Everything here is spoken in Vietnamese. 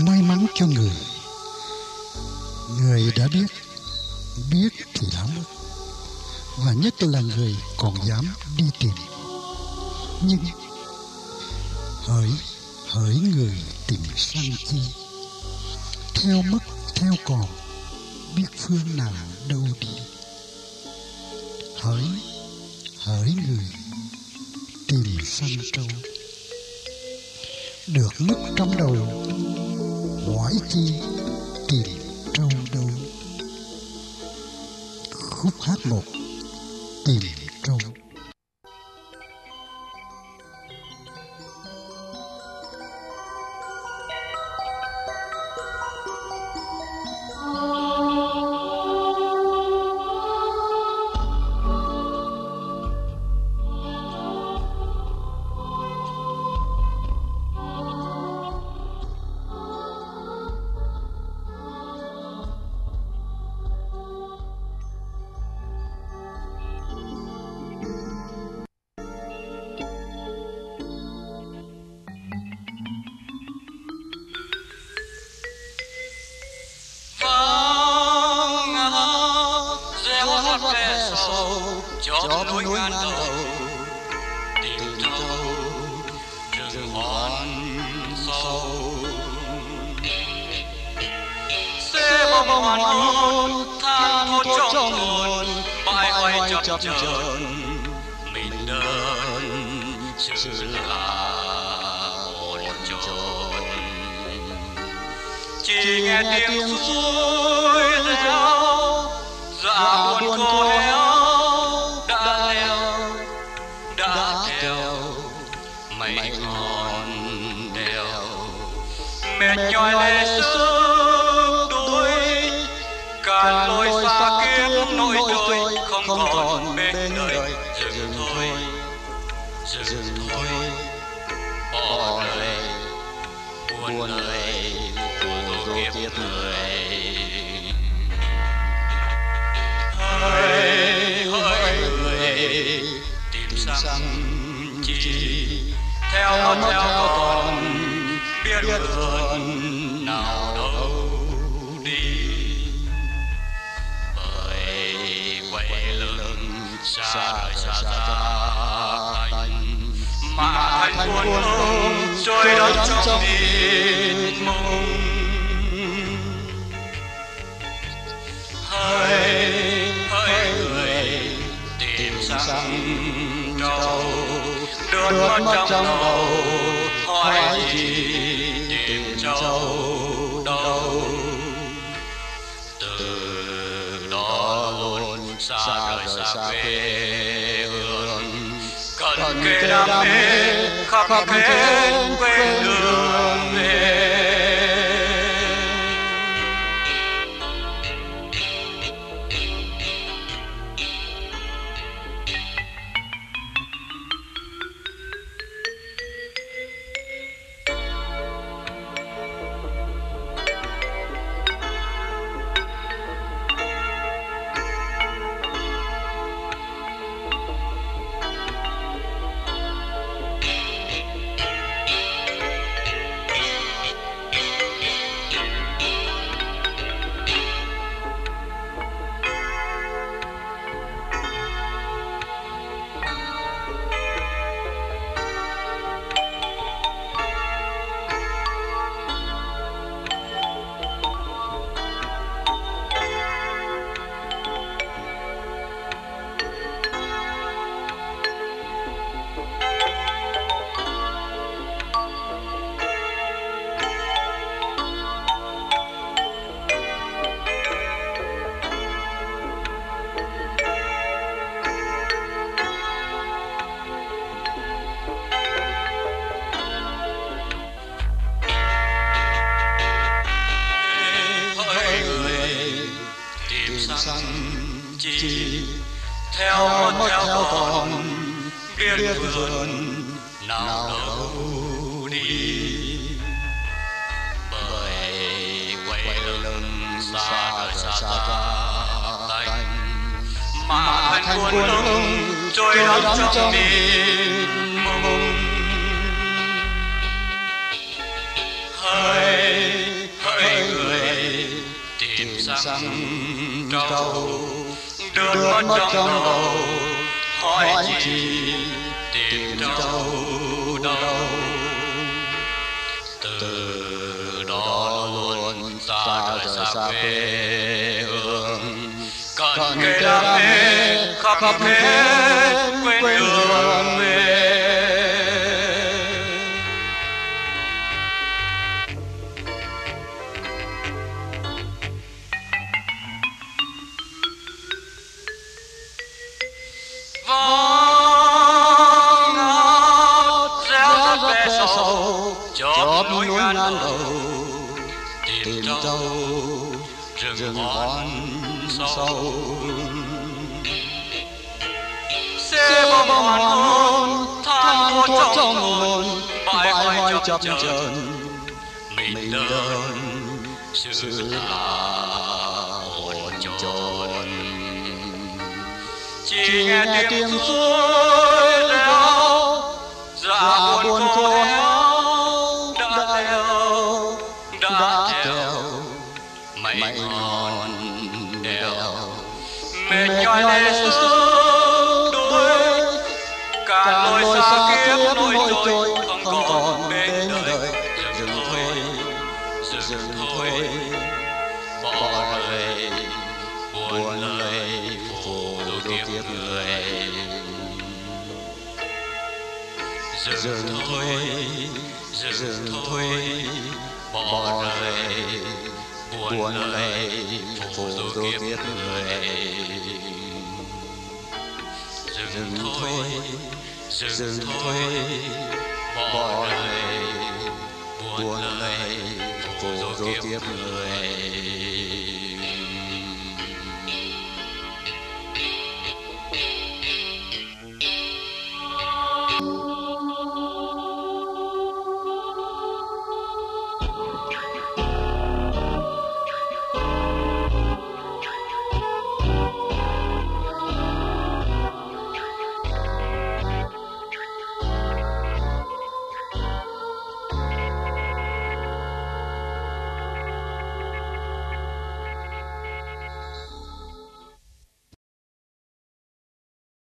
may mắn cho người. Người đã biết biết thì đã mất và nhất là người còn dám đi tìm. Nhưng hỡi hỡi người tìm sang chi, theo mất theo còn, biết phương nào đâu đi. Hỡi hỡi người tìm sang trâu. Được mất trong đầu hỏi chi tìm trâu đâu khúc hát một tìm trâu chóp núi ngàn đầu tìm châu rừng hòn sâu. xe bông hoàn hôn than thốt trong hồn bãi hoài chập chờn. mình đơn sự là hồn trồn chỉ nghe tiếng suối reo dạ buồn khô héo mệt nhòi lệ sức đuối cạn lối xa kiếm nỗi trôi không còn bên đời. dừng thôi. dừng thôi. bỏ lời buồn lời của kiếp người. Hỡi hỡi người. tìm sang chi. theo theo còn biết vườn nào đâu đi. Bởi quay lưng xa xa xa tanh mà thành buồn hông trôi đắm trong mịt mùng hỡi hỡi người tìm sang trâu đốt mất trong đầu luôn xa chi theo theo còn biết vườn nào đâu đi. Bởi quay lưng xa xa xa tanh mà thành buồn lung trôi đắm trong mịt mùng hỡi xăm trâu Đường mất trong đầu hỏi chi tìm đâu đâu từ đó luôn xa rời xa quê hương cần kề đam mê khắp hết quên đường về chóp núi ngàn đầu tìm trâu rừng hoang sâu. xê bom hoàn hôn than thốt trong hồn bại hoại chập chờn. mình đơn sự là hồn tròn chỉ nghe tiếng suối reo dạ buồn khô lệ sương đuối cả xa kiếp nối trôi không còn bên đời dừng thôi. Dừng thôi. bỏ lời buồn lời phù kiếp người. dừng thôi. dừng thôi. bỏ lời buồn lời phù du kiếp người dừng thôi. dừng thôi. bỏ lời buồn lời phù du kiếp người